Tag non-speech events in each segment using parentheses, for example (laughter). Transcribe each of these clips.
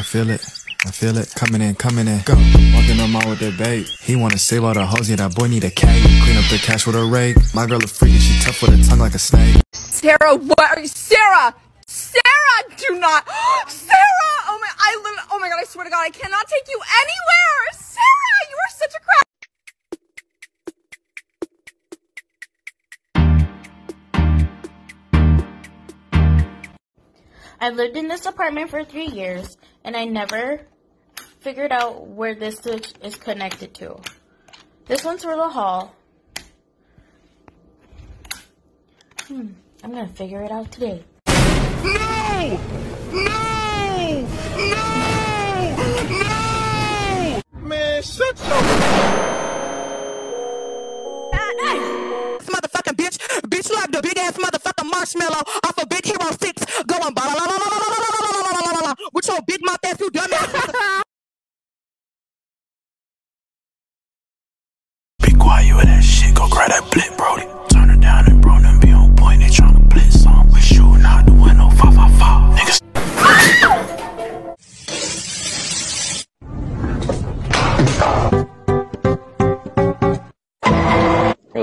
I feel it. I feel it. Coming in, coming in. Go. Walking the mall with that bait. He wanna save all the hoes. Yeah, that boy need a cake. Clean up the cash with a rake. My girl a freak and she tough with a tongue like a snake. Sarah, what? Are you? Sarah! Sarah, do not. (gasps) Sarah! Oh my, I literally, oh my god, I swear to god, I cannot take you anywhere! Sarah, you are such a crap. I lived in this apartment for three years, and I never figured out where this switch is connected to. This one's for the hall. Hmm, I'm gonna figure it out today. No! No! No! No! Man, shut your motherfucking bitch. Bitch, have the big ass motherfucking marshmallow off of Big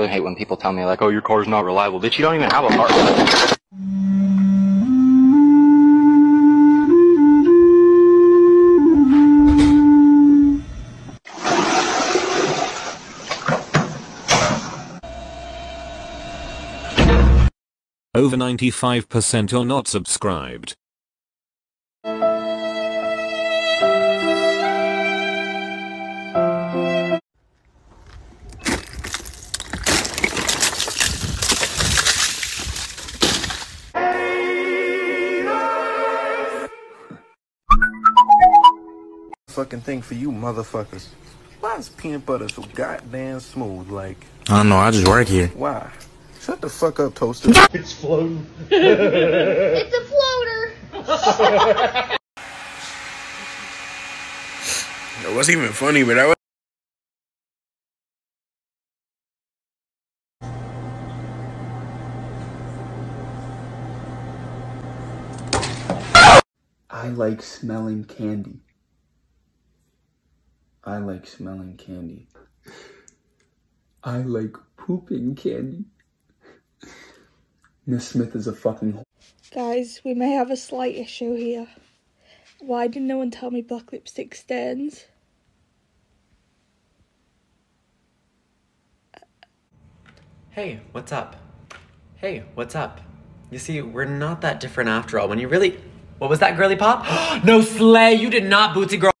really hate when people tell me like, "Oh, your car's not reliable." Bitch, you don't even have a car. Over 95% are not subscribed. Fucking thing for you motherfuckers. Why is peanut butter so goddamn smooth? Like, I don't know. I just work here. why? Shut the fuck up, toaster. It's floating. (laughs) It's a floater! (laughs) It wasn't even funny, but I was. I like smelling candy. I like smelling candy. I like pooping candy. Miss Smith is a fucking. Guys, we may have a slight issue here. Why didn't no one tell me black lipstick stains? Hey, what's up? Hey, what's up? You see, we're not that different after all. When you really. What was that, girly pop? (gasps) no, Slay, you did not, Bootsy girl.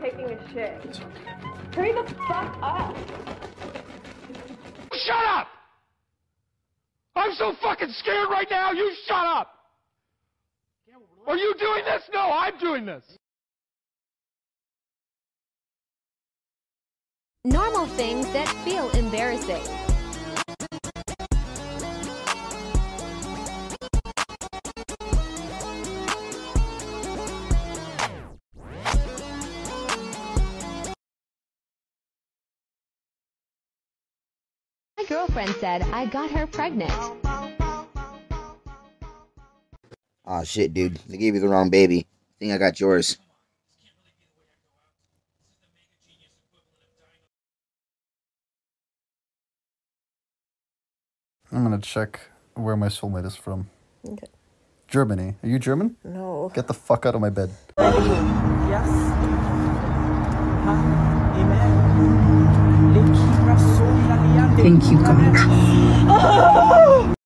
Taking a shit. Hurry the fuck up. Shut up! I'm so fucking scared right now. You shut up. Are you doing this? No, I'm doing this. Normal things that feel embarrassing. Girlfriend said I got her pregnant. Aw, shit, dude. They gave you the wrong baby. I think I got yours. I'm gonna check where my soulmate is from. Okay. Germany. Are you German? No. Get the fuck out of my bed. Yes. Thank you, God. (laughs)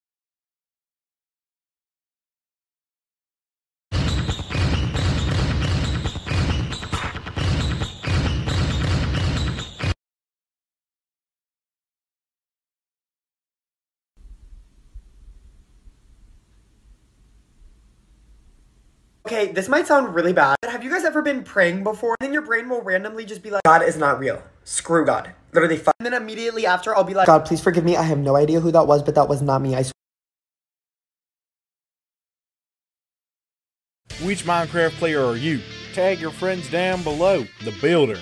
Okay, this might sound really bad, but have you guys ever been praying before? And then your brain will randomly just be like, God is not real. Screw God. Literally, fuck. And then immediately after, I'll be like, God, please forgive me. I have no idea who that was, but that was not me. I swear. Which Minecraft player are you? Tag your friends down below. The builder,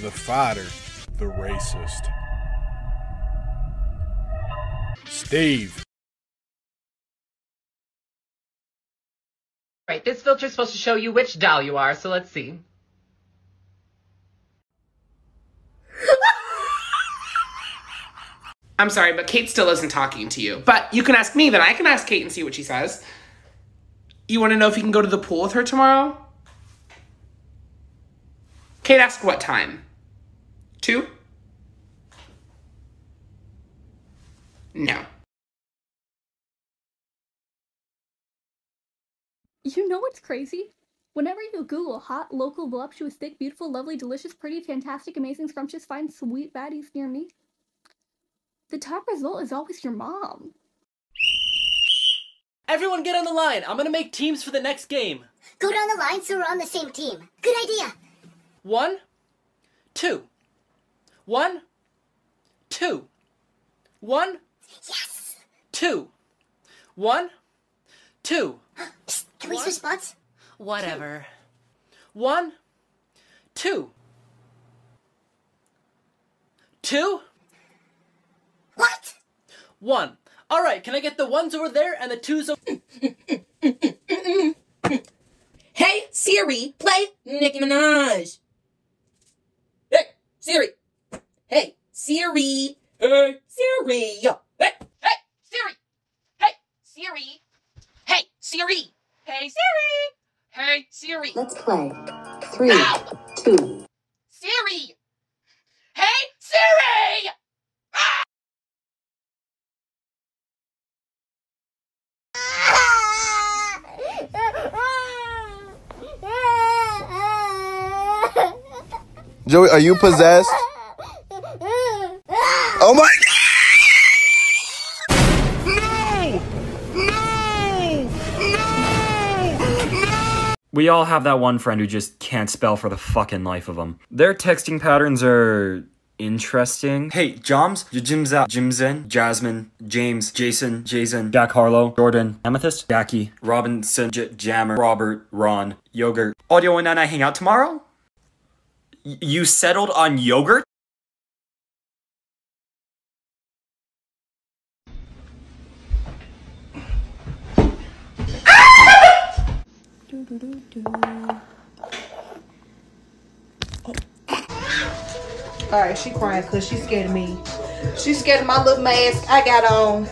the fighter, the racist. Steve. Right, this filter is supposed to show you which doll you are, so let's see. (laughs) I'm sorry, but Kate still isn't talking to you. But you can ask me, then I can ask Kate and see what she says. You want to know if you can go to the pool with her tomorrow? Kate asked what time? Two? No. You know what's crazy? Whenever you Google hot, local, voluptuous, thick, beautiful, lovely, delicious, pretty, fantastic, amazing, scrumptious, fine, sweet baddies near me, the top result is always your mom. Everyone get on the line. I'm gonna make teams for the next game. Go down the line so we're on the same team. Good idea. One, two. One, two. One, Yes. two. One, two. Can we switch spots? Whatever. One, two. Two? What? One. All right, can I get the ones over there and the twos over (laughs) Hey Siri, play Nicki Minaj. Hey Siri. Hey Siri. Hey Siri. Hey hey Siri. Hey Siri. Hey Siri. Hey Siri. Hey Siri. Let's play. Three, two. Siri. Hey Siri. Joey, are you possessed? (laughs) Oh my We all have that one friend who just can't spell for the fucking life of them. Their texting patterns are interesting. Hey, Joms, Jim's out, Jimzen, Jasmine, James, Jason, Jason, Jack Harlow, Jordan, Amethyst, Jackie, Robinson, J- Jammer, Robert, Ron, Yogurt. Audio and I hang out tomorrow? Y- you settled on yogurt? Alright, she crying because she's scared of me. She's scared of my little mask I got on.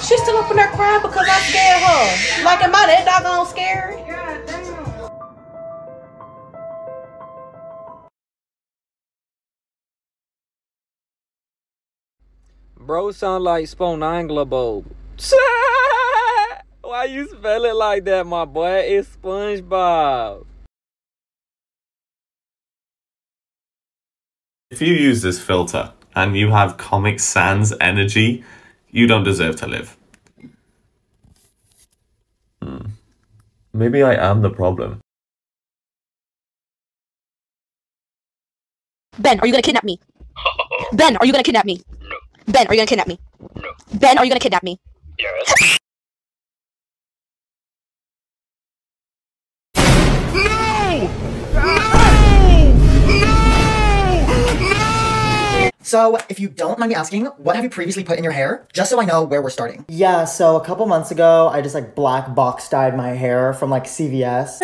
She's still up in there crying because I scared her. Like, am I that doggone scary? Bro sound like Sponangler (laughs) Why you spell it like that, my boy? It's SpongeBob. If you use this filter and you have Comic Sans energy, you don't deserve to live. Hmm. Maybe I am the problem. Ben, are you gonna kidnap me? (laughs) Ben, are you gonna kidnap me? Ben, are you gonna kidnap me? No. Ben, are you gonna kidnap me? Yes. (laughs) no! So, if you don't mind me asking, what have you previously put in your hair? Just so I know where we're starting. Yeah, so a couple months ago, I just like black box dyed my hair from like CVS.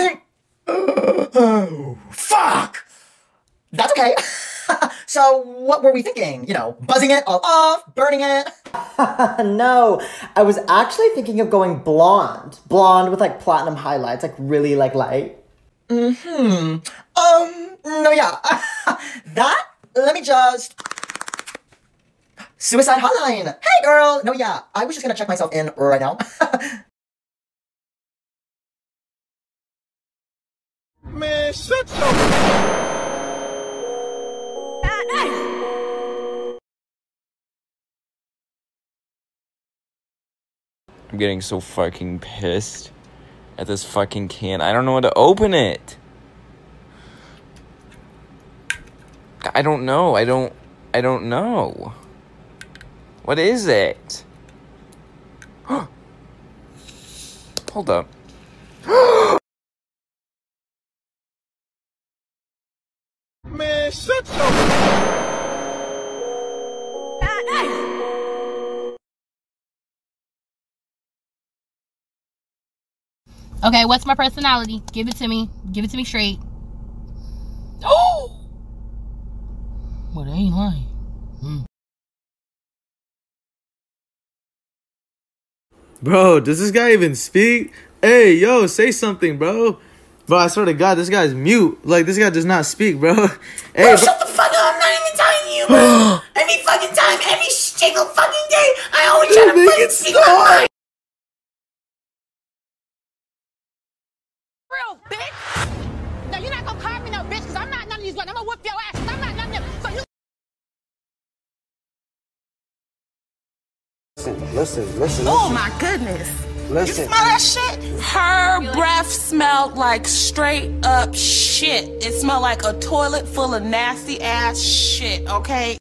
(gasps) Oh, fuck! That's okay. (laughs) (laughs) so, what were we thinking? You know, buzzing it all off, burning it? (laughs) no, I was actually thinking of going blonde. Blonde with like platinum highlights, like really like light. Hmm. Um, no, yeah. (laughs) that, let me just. Suicide hotline. Hey, girl. No, yeah. I was just gonna check myself in right now. Man, shut your. I'm getting so fucking pissed at this fucking can. I don't know how to open it. I don't know. I don't. I don't know. What is it? (gasps) Hold up. (gasps) Man, shut your. Okay, what's my personality? Give it to me. Give it to me straight. (gasps) Oh! Well, they ain't lying. Hmm. Bro, does this guy even speak? Hey, yo, say something, bro. Bro, I swear to God, this guy's mute. Like, this guy does not speak, bro. (laughs) Hey, Bro, bro. shut the fuck up! I'm not even talking to you, bro. (gasps) every fucking time, every single fucking day, I always try to fucking it speak my mind. You're not gonna call me no bitch because I'm not none of these ones. I'm gonna whip your ass 'cause I'm not none of them. So you Listen, listen, listen. Oh my goodness. Listen. You smell that shit? Her breath smelled like straight up shit. It smelled like a toilet full of nasty ass shit, okay?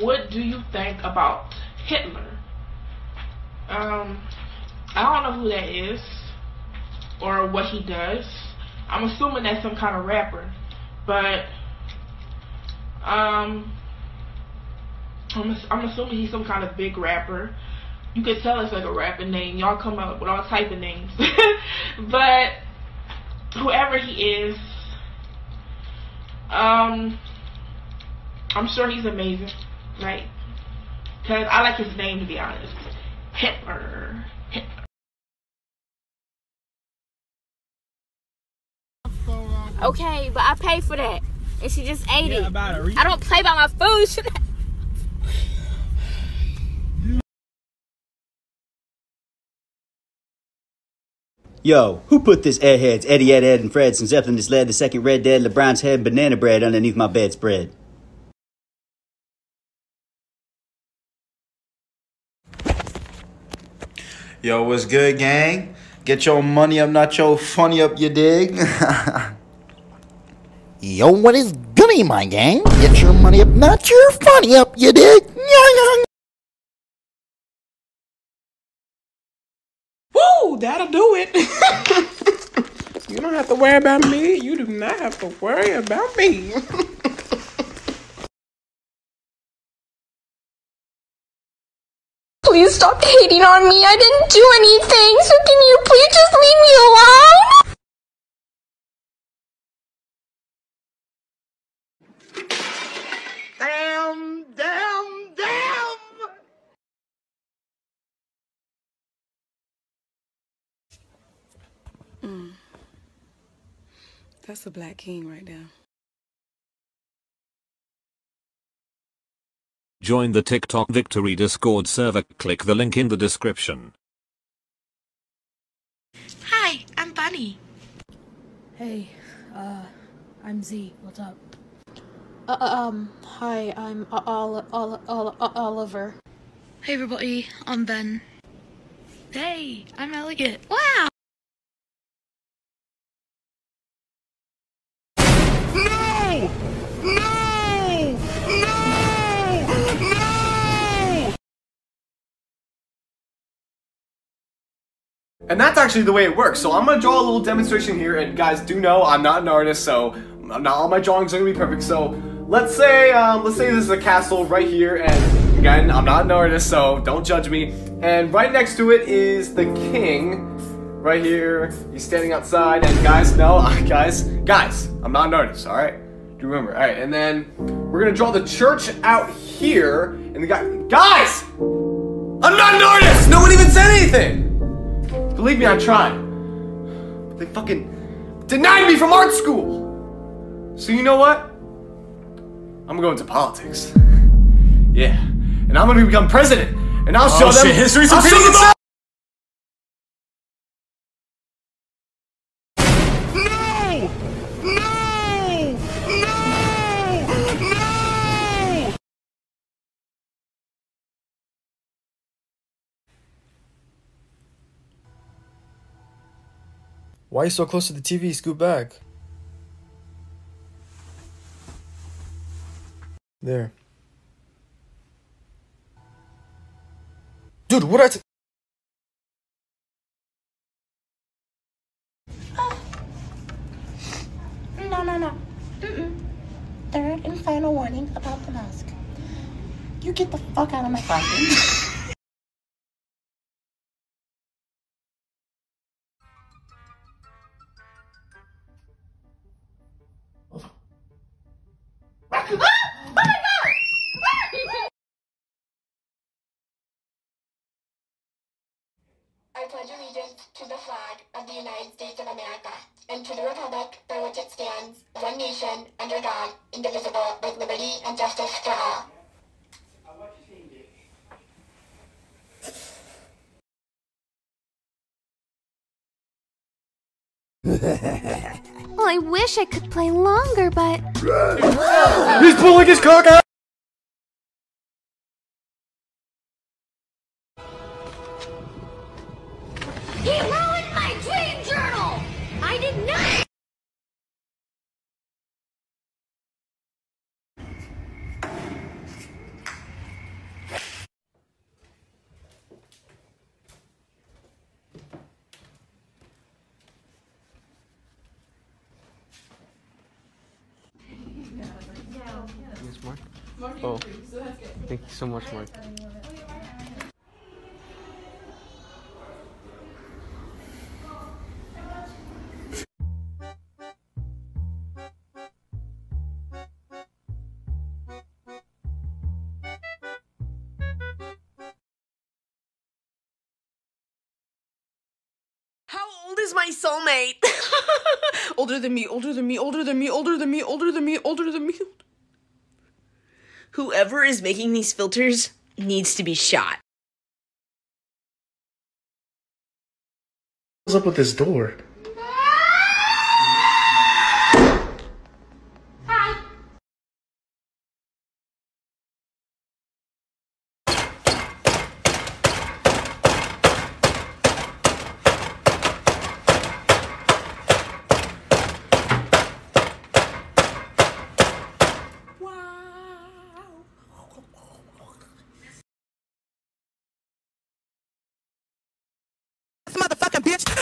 what do you think about Hitler? Um, I don't know who that is or what he does. I'm assuming that's some kind of rapper, but um, I'm, I'm assuming he's some kind of big rapper. You could tell it's like a rapper name. Y'all come up with all type of names, (laughs) but whoever he is, um, I'm sure he's amazing, right? Because I like his name to be honest. Hitler. Hitler. Okay, but I paid for that. And she just ate Yeah, it. about it. I don't play by my food. Should (laughs) I- Yo, who put this airheads Eddie, Ed, Ed, and Fred since Zeppelin has led the second Red Dead LeBron's head banana bread underneath my bedspread? Yo, what's good, gang? Get your money up, not your funny up, you dig? (laughs) Yo, what is goody, my gang? Get your money up, not your funny up, you dig? Woo, that'll do it. (laughs) you don't have to worry about me. You do not have to worry about me. (laughs) Please stop hating on me. I didn't do anything. So can you please just leave me alone? Damn, damn, damn! Mm. That's a black king right there. Join the TikTok Victory Discord server. Click the link in the description. Hi, I'm Bunny. Hey, uh, I'm Z. What's up? Uh, um, hi, I'm Ol- Ol- Ol- Ol- Oliver. Hey, everybody. I'm Ben. Hey, I'm Elegant. Wow. And that's actually the way it works. So I'm gonna draw a little demonstration here, and guys do know I'm not an artist, so not all my drawings are gonna be perfect. So let's say, um, let's say this is a castle right here, and again, I'm not an artist, so don't judge me. And right next to it is the king, right here. He's standing outside, and guys, no, (laughs) guys, guys, I'm not an artist. All right, do remember. All right, and then we're gonna draw the church out here, and the guy, guys, I'm not an artist. No one even said anything. Believe me, I tried. But they fucking denied me from art school. So you know what? I'm going to politics. (laughs) Yeah. And I'm gonna become president. And I'll show Oh, them. shit, history's I'll show them Why are you so close to the TV? Scoot back. There. Dude, what I t- (gasps) No, no, no. Mm-mm. Third and final warning about the mask. You get the fuck out of my classroom. (laughs) I pledge allegiance to the flag of the United States of America and to the republic for which it stands, one nation, under God, indivisible, with liberty and justice for all. (laughs) Well, I wish I could play longer, but. He's pulling his cock out! Oh, thank you so much, Mark. How old is my soulmate? (laughs) older than me, older than me, older than me, older than me, older than me, older than me. Whoever is making these filters needs to be shot. What's up with this door?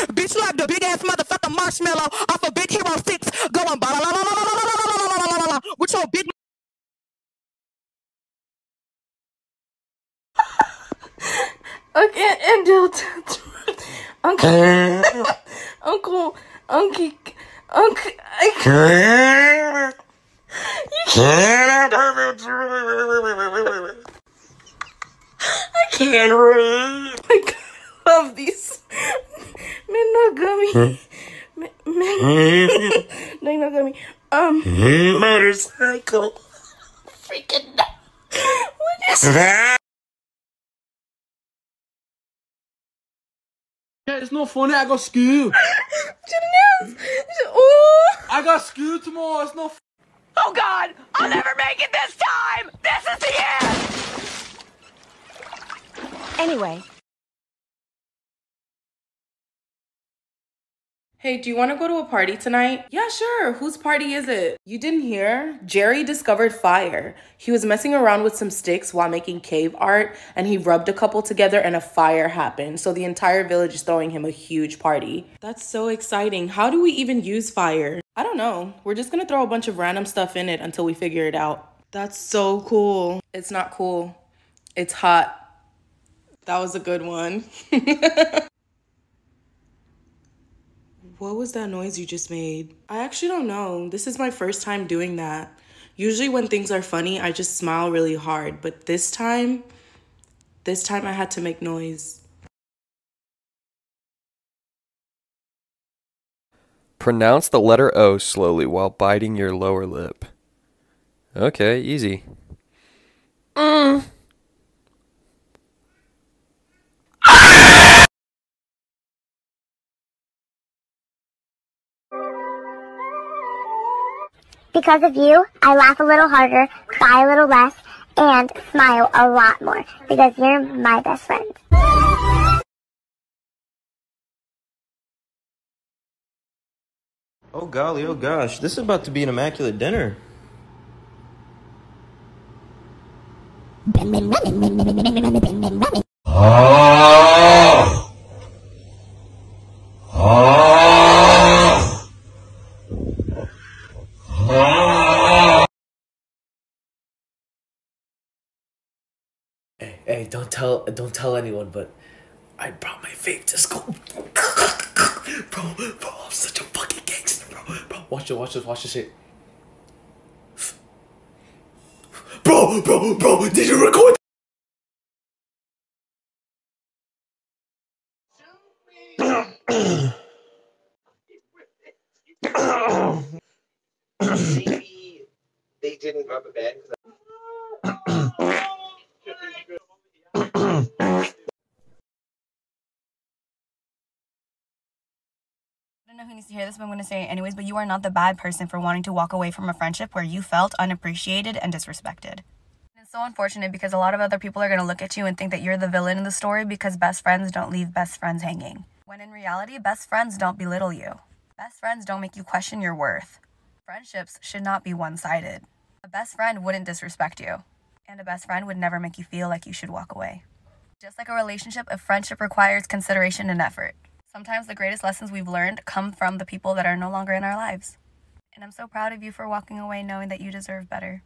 Bitch. Bitch slapped the big ass motherfucking marshmallow off of Big Hero 6 going ba la la la la la la la la la la la la with your big Okay, and (laughs) (laughs) Uncle, Uncle, Uncle, Uncle, I can't. You can't. I can't read. (laughs) I oh love these. Men not gummy. Men, men, they not gummy. Um, motorcycle. Freaking. What is that? Yeah, it's not funny. I got school. Oh. I got school tomorrow. It's not. Oh god! I'll never make it this time! This is the end! Anyway. Hey, do you want to go to a party tonight? Yeah, sure. Whose party is it? You didn't hear? Jerry discovered fire. He was messing around with some sticks while making cave art, and he rubbed a couple together, and a fire happened. So the entire village is throwing him a huge party. That's so exciting. How do we even use fire? I don't know. We're just gonna throw a bunch of random stuff in it until we figure it out. That's so cool. It's not cool. It's hot. That was a good one. (laughs) What was that noise you just made? I actually don't know. This is my first time doing that. Usually, when things are funny, I just smile really hard. But this time, this time I had to make noise. Pronounce the letter O slowly while biting your lower lip. Okay, easy. Mm. Because of you, I laugh a little harder, cry a little less, and smile a lot more. Because you're my best friend. Oh golly, oh gosh, this is about to be an immaculate dinner. (laughs) don't tell don't tell anyone, but I brought my vape to school. (laughs) bro, bro, I'm such a fucking gangster, bro. Bro, watch it, watch this, watch this shit. Bro, bro, bro, did you record? Maybe they didn't rubber band. Know who needs to hear this, but I'm going to say it anyways. But you are not the bad person for wanting to walk away from a friendship where you felt unappreciated and disrespected. It's so unfortunate because a lot of other people are going to look at you and think that you're the villain in the story because best friends don't leave best friends hanging. When in reality, best friends don't belittle you. Best friends don't make you question your worth. Friendships should not be one sided. A best friend wouldn't disrespect you, and a best friend would never make you feel like you should walk away. Just like a relationship, a friendship requires consideration and effort. Sometimes the greatest lessons we've learned come from the people that are no longer in our lives. And I'm so proud of you for walking away knowing that you deserve better.